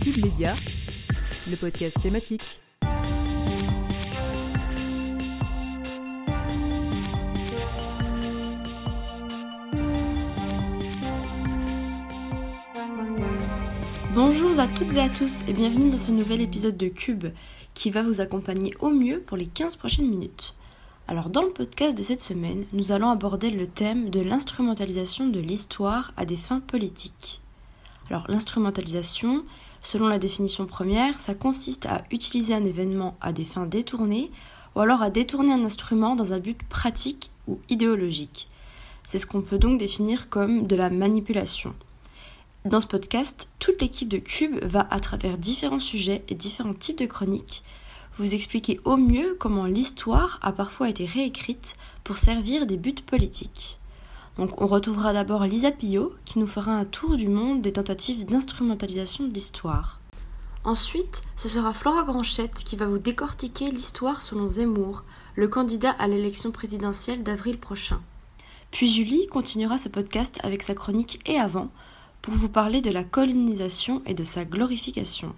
Cube Média, le podcast thématique. Bonjour à toutes et à tous et bienvenue dans ce nouvel épisode de Cube qui va vous accompagner au mieux pour les 15 prochaines minutes. Alors dans le podcast de cette semaine, nous allons aborder le thème de l'instrumentalisation de l'histoire à des fins politiques. Alors l'instrumentalisation, selon la définition première, ça consiste à utiliser un événement à des fins détournées ou alors à détourner un instrument dans un but pratique ou idéologique. C'est ce qu'on peut donc définir comme de la manipulation. Dans ce podcast, toute l'équipe de Cube va, à travers différents sujets et différents types de chroniques, vous expliquer au mieux comment l'histoire a parfois été réécrite pour servir des buts politiques. Donc on retrouvera d'abord Lisa Pillot qui nous fera un tour du monde des tentatives d'instrumentalisation de l'histoire. Ensuite, ce sera Flora Granchette qui va vous décortiquer l'histoire selon Zemmour, le candidat à l'élection présidentielle d'avril prochain. Puis Julie continuera ce podcast avec sa chronique Et avant, pour vous parler de la colonisation et de sa glorification.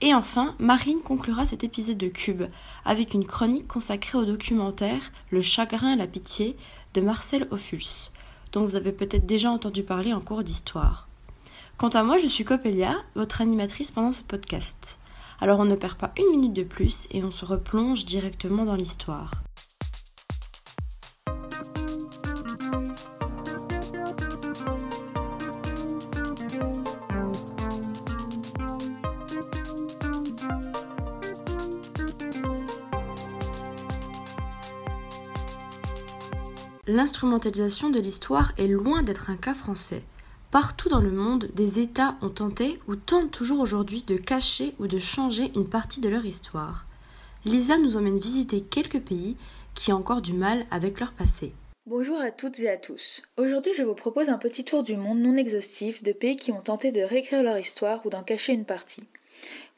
Et enfin, Marine conclura cet épisode de Cube avec une chronique consacrée au documentaire Le chagrin et la pitié de Marcel Ophuls, dont vous avez peut-être déjà entendu parler en cours d'histoire. Quant à moi, je suis Coppelia, votre animatrice pendant ce podcast. Alors on ne perd pas une minute de plus et on se replonge directement dans l'histoire. L'instrumentalisation de l'histoire est loin d'être un cas français. Partout dans le monde, des États ont tenté ou tentent toujours aujourd'hui de cacher ou de changer une partie de leur histoire. Lisa nous emmène visiter quelques pays qui ont encore du mal avec leur passé. Bonjour à toutes et à tous. Aujourd'hui, je vous propose un petit tour du monde non exhaustif de pays qui ont tenté de réécrire leur histoire ou d'en cacher une partie.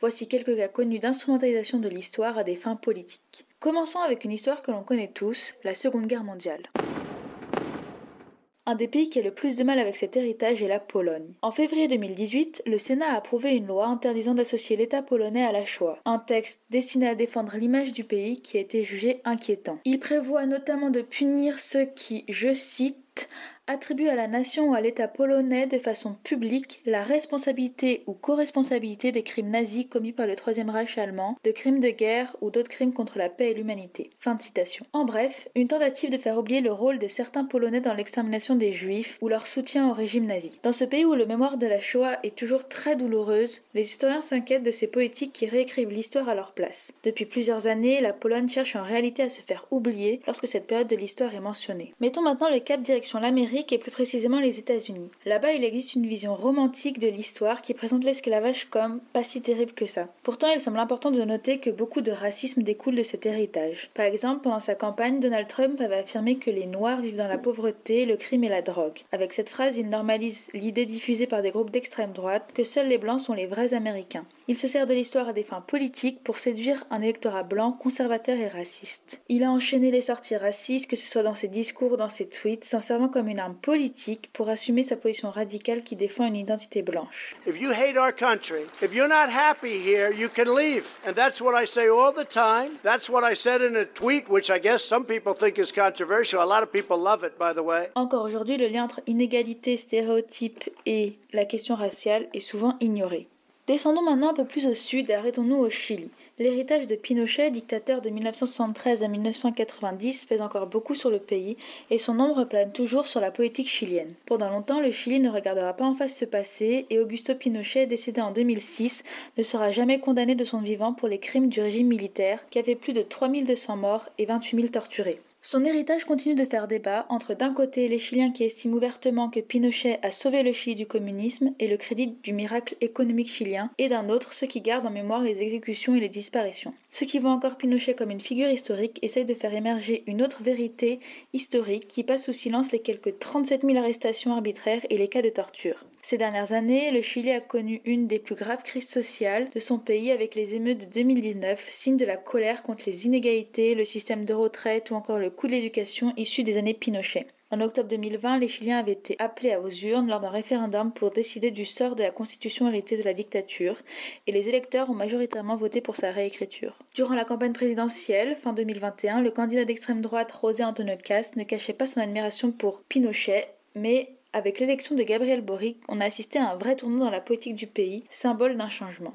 Voici quelques cas connus d'instrumentalisation de l'histoire à des fins politiques. Commençons avec une histoire que l'on connaît tous, la Seconde Guerre mondiale. Un des pays qui a le plus de mal avec cet héritage est la Pologne. En février 2018, le Sénat a approuvé une loi interdisant d'associer l'État polonais à la Shoah, un texte destiné à défendre l'image du pays qui a été jugé inquiétant. Il prévoit notamment de punir ceux qui, je cite, attribue à la nation ou à l'État polonais de façon publique la responsabilité ou co-responsabilité des crimes nazis commis par le Troisième Reich allemand, de crimes de guerre ou d'autres crimes contre la paix et l'humanité. Fin de citation. En bref, une tentative de faire oublier le rôle de certains Polonais dans l'extermination des Juifs ou leur soutien au régime nazi. Dans ce pays où le mémoire de la Shoah est toujours très douloureuse, les historiens s'inquiètent de ces politiques qui réécrivent l'histoire à leur place. Depuis plusieurs années, la Pologne cherche en réalité à se faire oublier lorsque cette période de l'histoire est mentionnée. Mettons maintenant le cap direction l'Amérique et plus précisément les États-Unis. Là-bas, il existe une vision romantique de l'histoire qui présente l'esclavage comme pas si terrible que ça. Pourtant, il semble important de noter que beaucoup de racisme découle de cet héritage. Par exemple, pendant sa campagne, Donald Trump avait affirmé que les Noirs vivent dans la pauvreté, le crime et la drogue. Avec cette phrase, il normalise l'idée diffusée par des groupes d'extrême droite que seuls les Blancs sont les vrais Américains. Il se sert de l'histoire à des fins politiques pour séduire un électorat blanc, conservateur et raciste. Il a enchaîné les sorties racistes, que ce soit dans ses discours ou dans ses tweets, servant comme une arme politique pour assumer sa position radicale qui défend une identité blanche. If you hate our country, if you're not happy here, you can leave. And that's what I say all the time. That's what I said in a tweet, which I guess some people think is controversial. A lot of people love it, by the way. Encore aujourd'hui, le lien entre inégalité, stéréotypes et la question raciale est souvent ignoré. Descendons maintenant un peu plus au sud et arrêtons-nous au Chili. L'héritage de Pinochet, dictateur de 1973 à 1990, pèse encore beaucoup sur le pays et son ombre plane toujours sur la politique chilienne. Pendant longtemps, le Chili ne regardera pas en face ce passé et Augusto Pinochet, décédé en 2006, ne sera jamais condamné de son vivant pour les crimes du régime militaire qui a fait plus de 3200 morts et 28 000 torturés. Son héritage continue de faire débat entre d'un côté les Chiliens qui estiment ouvertement que Pinochet a sauvé le Chili du communisme et le crédit du miracle économique chilien, et d'un autre ceux qui gardent en mémoire les exécutions et les disparitions. Ceux qui voient encore Pinochet comme une figure historique essayent de faire émerger une autre vérité historique qui passe sous silence les quelques 37 000 arrestations arbitraires et les cas de torture. Ces dernières années, le Chili a connu une des plus graves crises sociales de son pays avec les émeutes de 2019, signe de la colère contre les inégalités, le système de retraite ou encore le de l'éducation issu des années Pinochet. En octobre 2020, les Chiliens avaient été appelés aux urnes lors d'un référendum pour décider du sort de la constitution héritée de la dictature, et les électeurs ont majoritairement voté pour sa réécriture. Durant la campagne présidentielle, fin 2021, le candidat d'extrême droite José Antonio Cast ne cachait pas son admiration pour Pinochet, mais avec l'élection de Gabriel Boric, on a assisté à un vrai tournant dans la politique du pays, symbole d'un changement.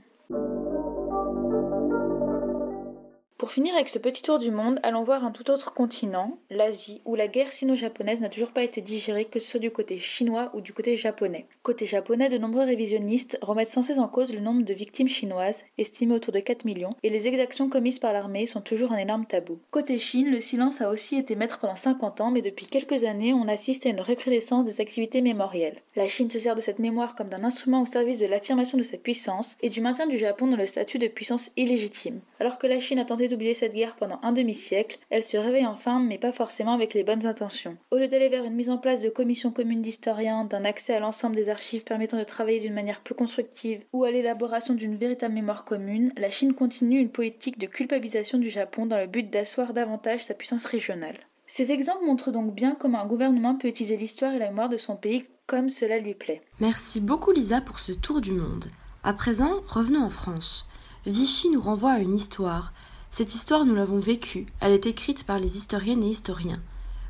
Pour finir avec ce petit tour du monde, allons voir un tout autre continent, l'Asie, où la guerre sino-japonaise n'a toujours pas été digérée que ce soit du côté chinois ou du côté japonais. Côté japonais, de nombreux révisionnistes remettent sans cesse en cause le nombre de victimes chinoises, estimé autour de 4 millions, et les exactions commises par l'armée sont toujours un énorme tabou. Côté Chine, le silence a aussi été maître pendant 50 ans, mais depuis quelques années, on assiste à une recrudescence des activités mémorielles. La Chine se sert de cette mémoire comme d'un instrument au service de l'affirmation de sa puissance et du maintien du Japon dans le statut de puissance illégitime. Alors que la Chine a tenté cette guerre pendant un demi-siècle, elle se réveille enfin, mais pas forcément avec les bonnes intentions. Au lieu d'aller vers une mise en place de commissions communes d'historiens, d'un accès à l'ensemble des archives permettant de travailler d'une manière plus constructive ou à l'élaboration d'une véritable mémoire commune, la Chine continue une politique de culpabilisation du Japon dans le but d'asseoir davantage sa puissance régionale. Ces exemples montrent donc bien comment un gouvernement peut utiliser l'histoire et la mémoire de son pays comme cela lui plaît. Merci beaucoup Lisa pour ce tour du monde. À présent, revenons en France. Vichy nous renvoie à une histoire. Cette histoire, nous l'avons vécue. Elle est écrite par les historiennes et historiens.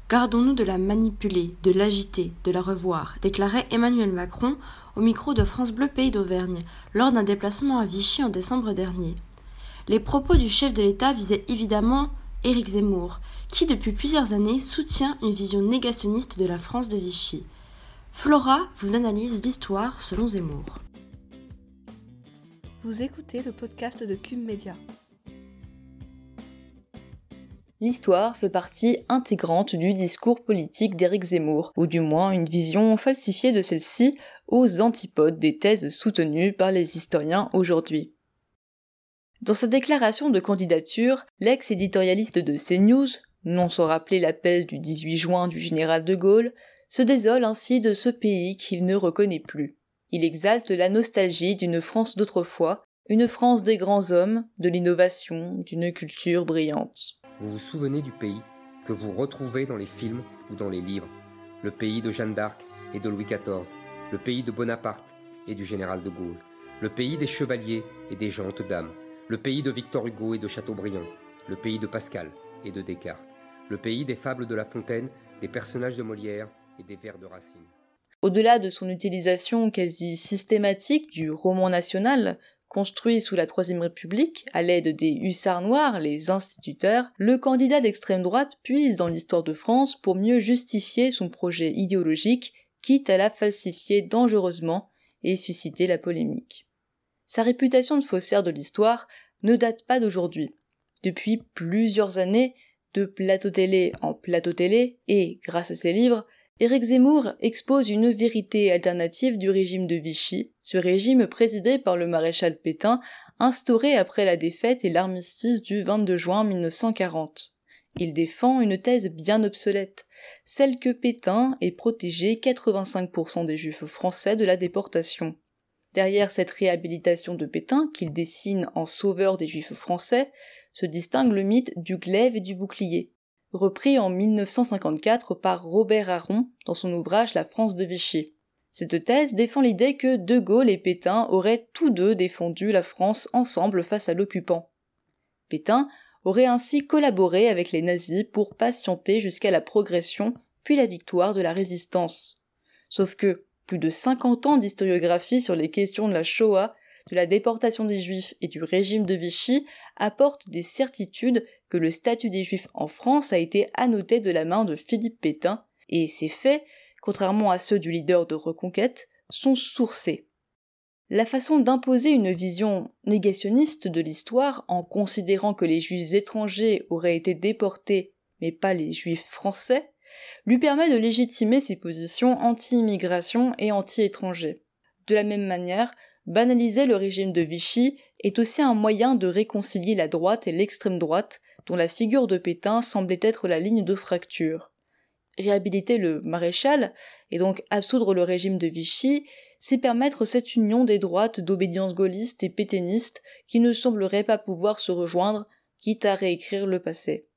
Gardons-nous de la manipuler, de l'agiter, de la revoir, déclarait Emmanuel Macron au micro de France Bleu Pays d'Auvergne lors d'un déplacement à Vichy en décembre dernier. Les propos du chef de l'État visaient évidemment Éric Zemmour, qui depuis plusieurs années soutient une vision négationniste de la France de Vichy. Flora vous analyse l'histoire selon Zemmour. Vous écoutez le podcast de Cube Média. L'histoire fait partie intégrante du discours politique d'Éric Zemmour, ou du moins une vision falsifiée de celle-ci aux antipodes des thèses soutenues par les historiens aujourd'hui. Dans sa déclaration de candidature, l'ex-éditorialiste de CNews, non sans rappeler l'appel du 18 juin du général de Gaulle, se désole ainsi de ce pays qu'il ne reconnaît plus. Il exalte la nostalgie d'une France d'autrefois, une France des grands hommes, de l'innovation, d'une culture brillante. Vous vous souvenez du pays que vous retrouvez dans les films ou dans les livres, le pays de Jeanne d'Arc et de Louis XIV, le pays de Bonaparte et du général de Gaulle, le pays des chevaliers et des gentes dames, le pays de Victor Hugo et de Chateaubriand, le pays de Pascal et de Descartes, le pays des fables de La Fontaine, des personnages de Molière et des vers de Racine. Au-delà de son utilisation quasi systématique du roman national, construit sous la Troisième République, à l'aide des hussards noirs, les instituteurs, le candidat d'extrême droite puise dans l'histoire de France pour mieux justifier son projet idéologique, quitte à la falsifier dangereusement et susciter la polémique. Sa réputation de faussaire de l'histoire ne date pas d'aujourd'hui. Depuis plusieurs années, de plateau télé en plateau télé, et, grâce à ses livres, Éric Zemmour expose une vérité alternative du régime de Vichy, ce régime présidé par le maréchal Pétain, instauré après la défaite et l'armistice du 22 juin 1940. Il défend une thèse bien obsolète, celle que Pétain ait protégé 85% des juifs français de la déportation. Derrière cette réhabilitation de Pétain, qu'il dessine en sauveur des juifs français, se distingue le mythe du glaive et du bouclier, repris en 1954 par Robert Aron dans son ouvrage La France de Vichy. Cette thèse défend l'idée que De Gaulle et Pétain auraient tous deux défendu la France ensemble face à l'occupant. Pétain aurait ainsi collaboré avec les nazis pour patienter jusqu'à la progression puis la victoire de la résistance. Sauf que plus de 50 ans d'historiographie sur les questions de la Shoah de la déportation des Juifs et du régime de Vichy apportent des certitudes que le statut des Juifs en France a été annoté de la main de Philippe Pétain, et ces faits, contrairement à ceux du leader de Reconquête, sont sourcés. La façon d'imposer une vision négationniste de l'histoire en considérant que les Juifs étrangers auraient été déportés mais pas les Juifs français, lui permet de légitimer ses positions anti-immigration et anti-étrangers. De la même manière, banaliser le régime de Vichy est aussi un moyen de réconcilier la droite et l'extrême droite, dont la figure de Pétain semblait être la ligne de fracture. Réhabiliter le maréchal, et donc absoudre le régime de Vichy, c'est permettre cette union des droites d'obédience gaulliste et pétainiste qui ne sembleraient pas pouvoir se rejoindre, quitte à réécrire le passé.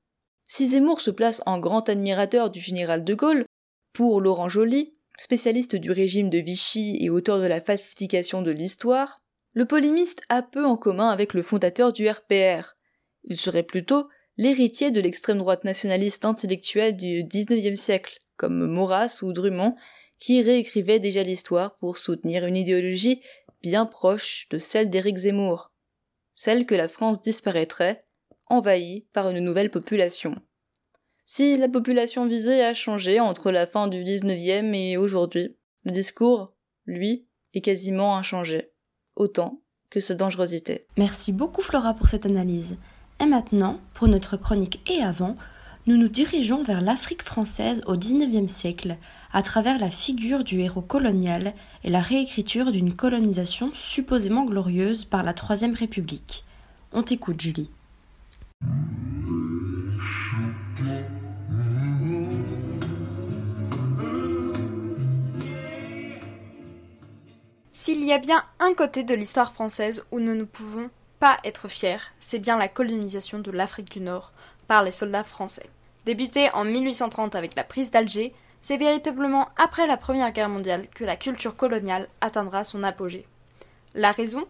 Si Zemmour se place en grand admirateur du général de Gaulle, Pour Laurent Joly, spécialiste du régime de Vichy et auteur de la falsification de l'histoire, le polémiste a peu en commun avec le fondateur du RPR. Il serait plutôt l'héritier de l'extrême droite nationaliste intellectuelle du XIXe siècle, comme Maurras ou Drummond, qui réécrivaient déjà l'histoire pour soutenir une idéologie bien proche de celle d'Éric Zemmour, celle que la France disparaîtrait, envahie par une nouvelle population. Si la population visée a changé entre la fin du XIXe et aujourd'hui, le discours, lui, est quasiment inchangé, autant que sa dangerosité. Merci beaucoup Flora pour cette analyse. Et maintenant, pour notre chronique et avant, nous nous dirigeons vers l'Afrique française au XIXe siècle, à travers la figure du héros colonial et la réécriture d'une colonisation supposément glorieuse par la Troisième République. On t'écoute, Julie. S'il y a bien un côté de l'histoire française où nous ne pouvons pas être fiers, c'est bien la colonisation de l'Afrique du Nord par les soldats français. Débuté en 1830 avec la prise d'Alger, c'est véritablement après la Première Guerre mondiale que la culture coloniale atteindra son apogée. La raison?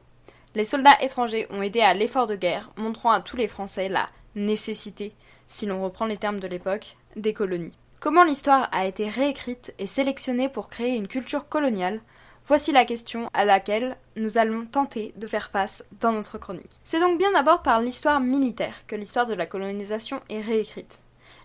Les soldats étrangers ont aidé à l'effort de guerre, montrant à tous les Français la nécessité, si l'on reprend les termes de l'époque, des colonies. Comment l'histoire a été réécrite et sélectionnée pour créer une culture coloniale Voici la question à laquelle nous allons tenter de faire face dans notre chronique. C'est donc bien d'abord par l'histoire militaire que l'histoire de la colonisation est réécrite.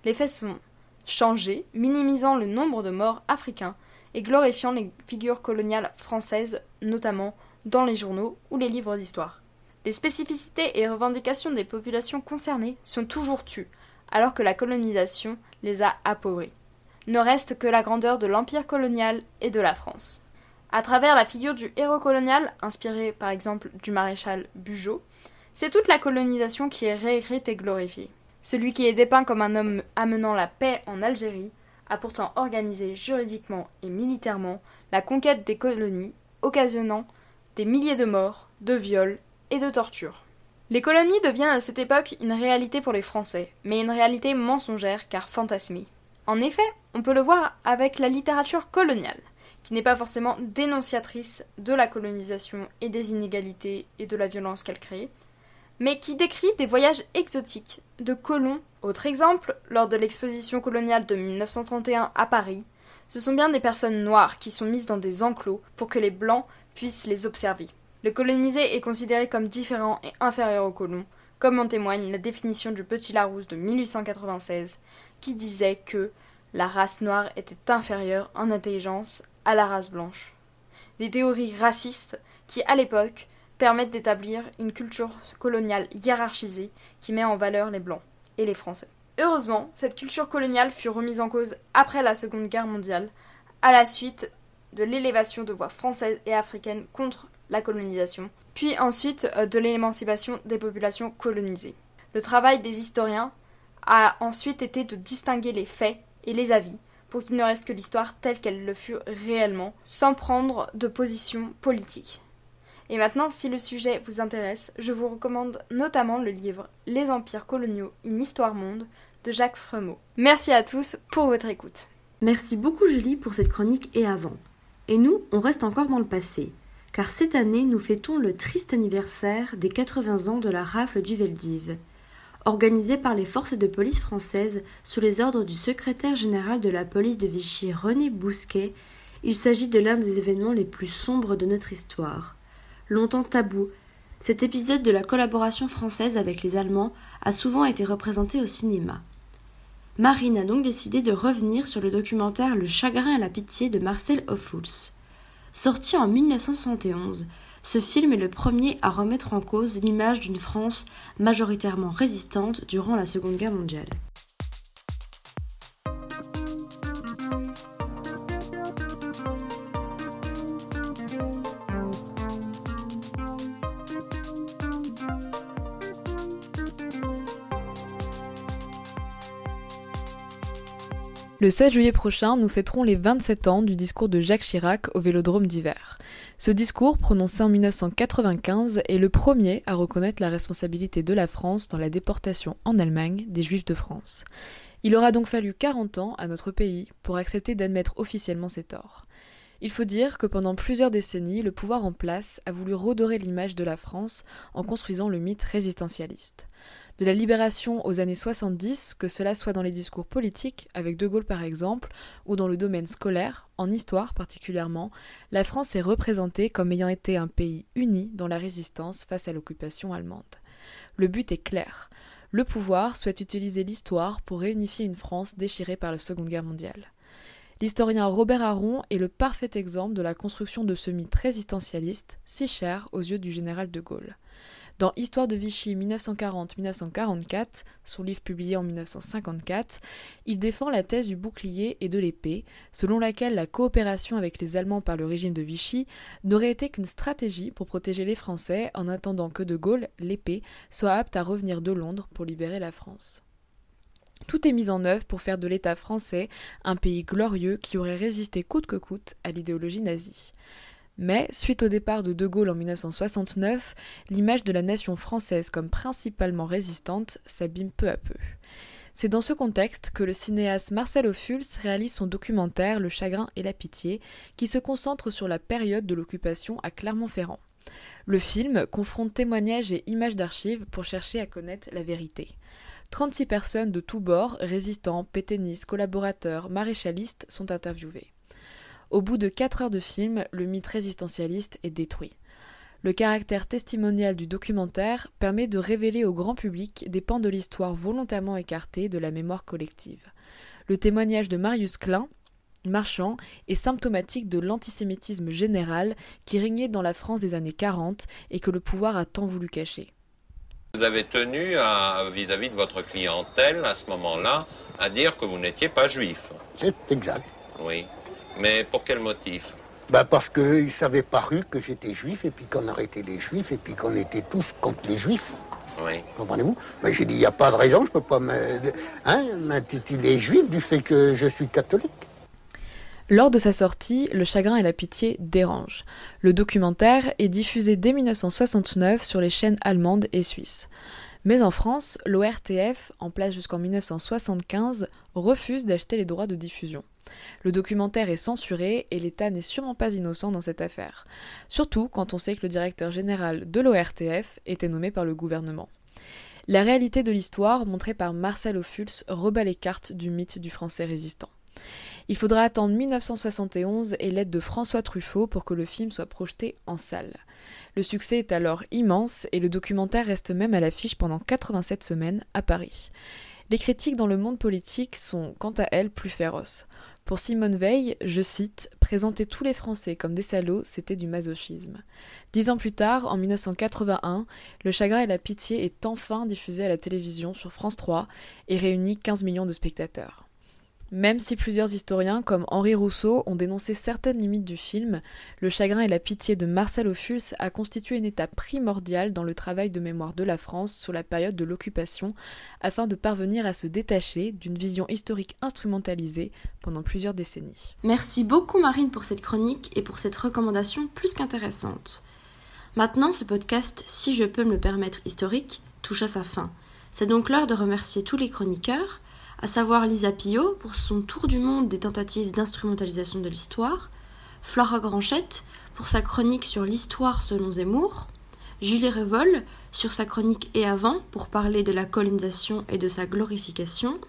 Les faits sont changés, minimisant le nombre de morts africains et glorifiant les figures coloniales françaises, notamment dans les journaux ou les livres d'histoire. Les spécificités et revendications des populations concernées sont toujours tues, alors que la colonisation les a appauvries. Ne reste que la grandeur de l'empire colonial et de la France. À travers la figure du héros colonial, inspiré par exemple du maréchal Bugeaud, c'est toute la colonisation qui est réécrite et glorifiée. Celui qui est dépeint comme un homme amenant la paix en Algérie a pourtant organisé juridiquement et militairement la conquête des colonies, occasionnant des milliers de morts, de viols et de tortures. Les colonies deviennent à cette époque une réalité pour les Français, mais une réalité mensongère car fantasmée. En effet, on peut le voir avec la littérature coloniale n'est pas forcément dénonciatrice de la colonisation et des inégalités et de la violence qu'elle crée, mais qui décrit des voyages exotiques de colons. Autre exemple, lors de l'exposition coloniale de 1931 à Paris, ce sont bien des personnes noires qui sont mises dans des enclos pour que les blancs puissent les observer. Le colonisé est considéré comme différent et inférieur aux colons, comme en témoigne la définition du Petit Larousse de 1896, qui disait que la race noire était inférieure en intelligence à la race blanche. Des théories racistes qui, à l'époque, permettent d'établir une culture coloniale hiérarchisée qui met en valeur les blancs et les français. Heureusement, cette culture coloniale fut remise en cause après la Seconde Guerre mondiale, à la suite de l'élévation de voix françaises et africaines contre la colonisation, puis ensuite euh, de l'émancipation des populations colonisées. Le travail des historiens a ensuite été de distinguer les faits et les avis pour qu'il ne reste que l'histoire telle qu'elle le fut réellement, sans prendre de position politique. Et maintenant, si le sujet vous intéresse, je vous recommande notamment le livre Les empires coloniaux, une histoire monde de Jacques Fremont. Merci à tous pour votre écoute. Merci beaucoup Julie pour cette chronique et avant. Et nous, on reste encore dans le passé, car cette année nous fêtons le triste anniversaire des 80 ans de la rafle du Veldiv organisé par les forces de police françaises sous les ordres du secrétaire général de la police de Vichy René Bousquet, il s'agit de l'un des événements les plus sombres de notre histoire. Longtemps tabou, cet épisode de la collaboration française avec les Allemands a souvent été représenté au cinéma. Marine a donc décidé de revenir sur le documentaire Le chagrin et la pitié de Marcel Ophuls. Sorti en 1971, ce film est le premier à remettre en cause l'image d'une France majoritairement résistante durant la Seconde Guerre mondiale. Le 16 juillet prochain, nous fêterons les 27 ans du discours de Jacques Chirac au Vélodrome d'hiver. Ce discours, prononcé en 1995, est le premier à reconnaître la responsabilité de la France dans la déportation en Allemagne des Juifs de France. Il aura donc fallu 40 ans à notre pays pour accepter d'admettre officiellement ses torts. Il faut dire que pendant plusieurs décennies, le pouvoir en place a voulu redorer l'image de la France en construisant le mythe résistentialiste. De la libération aux années 70, que cela soit dans les discours politiques, avec De Gaulle par exemple, ou dans le domaine scolaire, en histoire particulièrement, la France est représentée comme ayant été un pays uni dans la résistance face à l'occupation allemande. Le but est clair. Le pouvoir souhaite utiliser l'histoire pour réunifier une France déchirée par la Seconde Guerre mondiale. L'historien Robert Aron est le parfait exemple de la construction de ce mythe résistentialiste, si cher aux yeux du général de Gaulle. Dans Histoire de Vichy 1940-1944, son livre publié en 1954, il défend la thèse du bouclier et de l'épée, selon laquelle la coopération avec les Allemands par le régime de Vichy n'aurait été qu'une stratégie pour protéger les Français en attendant que de Gaulle, l'épée, soit apte à revenir de Londres pour libérer la France. Tout est mis en œuvre pour faire de l'État français un pays glorieux qui aurait résisté coûte que coûte à l'idéologie nazie. Mais, suite au départ de De Gaulle en 1969, l'image de la nation française comme principalement résistante s'abîme peu à peu. C'est dans ce contexte que le cinéaste Marcel Ophuls réalise son documentaire Le chagrin et la pitié, qui se concentre sur la période de l'occupation à Clermont-Ferrand. Le film confronte témoignages et images d'archives pour chercher à connaître la vérité. 36 personnes de tous bords, résistants, pétainistes, collaborateurs, maréchalistes, sont interviewées. Au bout de 4 heures de film, le mythe résistentialiste est détruit. Le caractère testimonial du documentaire permet de révéler au grand public des pans de l'histoire volontairement écartés de la mémoire collective. Le témoignage de Marius Klein, marchand, est symptomatique de l'antisémitisme général qui régnait dans la France des années 40 et que le pouvoir a tant voulu cacher. Vous avez tenu vis-à-vis de votre clientèle à ce moment-là à dire que vous n'étiez pas juif. C'est exact. Oui. Mais pour quel motif? Bah Parce qu'il s'avait paru que j'étais juif et puis qu'on arrêtait les juifs et puis qu'on était tous contre les juifs. Oui. Comprenez-vous? Bah, J'ai dit, il n'y a pas de raison, je ne peux pas hein, m'intituler juif du fait que je suis catholique. Lors de sa sortie, Le chagrin et la pitié dérange. Le documentaire est diffusé dès 1969 sur les chaînes allemandes et suisses. Mais en France, l'ORTF, en place jusqu'en 1975, refuse d'acheter les droits de diffusion. Le documentaire est censuré et l'État n'est sûrement pas innocent dans cette affaire, surtout quand on sait que le directeur général de l'ORTF était nommé par le gouvernement. La réalité de l'histoire, montrée par Marcel Ophuls, rebat les cartes du mythe du français résistant. Il faudra attendre 1971 et l'aide de François Truffaut pour que le film soit projeté en salle. Le succès est alors immense et le documentaire reste même à l'affiche pendant 87 semaines à Paris. Les critiques dans le monde politique sont quant à elles plus féroces. Pour Simone Veil, je cite, Présenter tous les Français comme des salauds, c'était du masochisme. Dix ans plus tard, en 1981, Le chagrin et la pitié est enfin diffusé à la télévision sur France 3 et réunit 15 millions de spectateurs. Même si plusieurs historiens, comme Henri Rousseau, ont dénoncé certaines limites du film, Le chagrin et la pitié de Marcel Ophuls a constitué une étape primordiale dans le travail de mémoire de la France sur la période de l'occupation, afin de parvenir à se détacher d'une vision historique instrumentalisée pendant plusieurs décennies. Merci beaucoup Marine pour cette chronique et pour cette recommandation plus qu'intéressante. Maintenant, ce podcast, si je peux me le permettre historique, touche à sa fin. C'est donc l'heure de remercier tous les chroniqueurs, à savoir Lisa Pillot pour son tour du monde des tentatives d'instrumentalisation de l'histoire, Flora Granchette pour sa chronique sur l'histoire selon Zemmour, Julie Revol sur sa chronique Et avant pour parler de la colonisation et de sa glorification,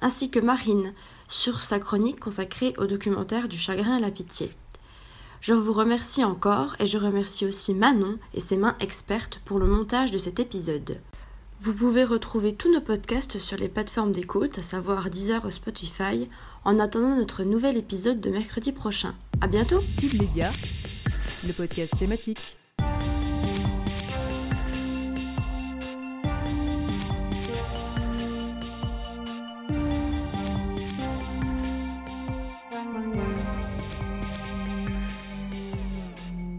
ainsi que Marine sur sa chronique consacrée au documentaire du chagrin et la pitié. Je vous remercie encore et je remercie aussi Manon et ses mains expertes pour le montage de cet épisode. Vous pouvez retrouver tous nos podcasts sur les plateformes d'écoute, à savoir Deezer ou Spotify, en attendant notre nouvel épisode de mercredi prochain. À bientôt Cube Média, le podcast thématique.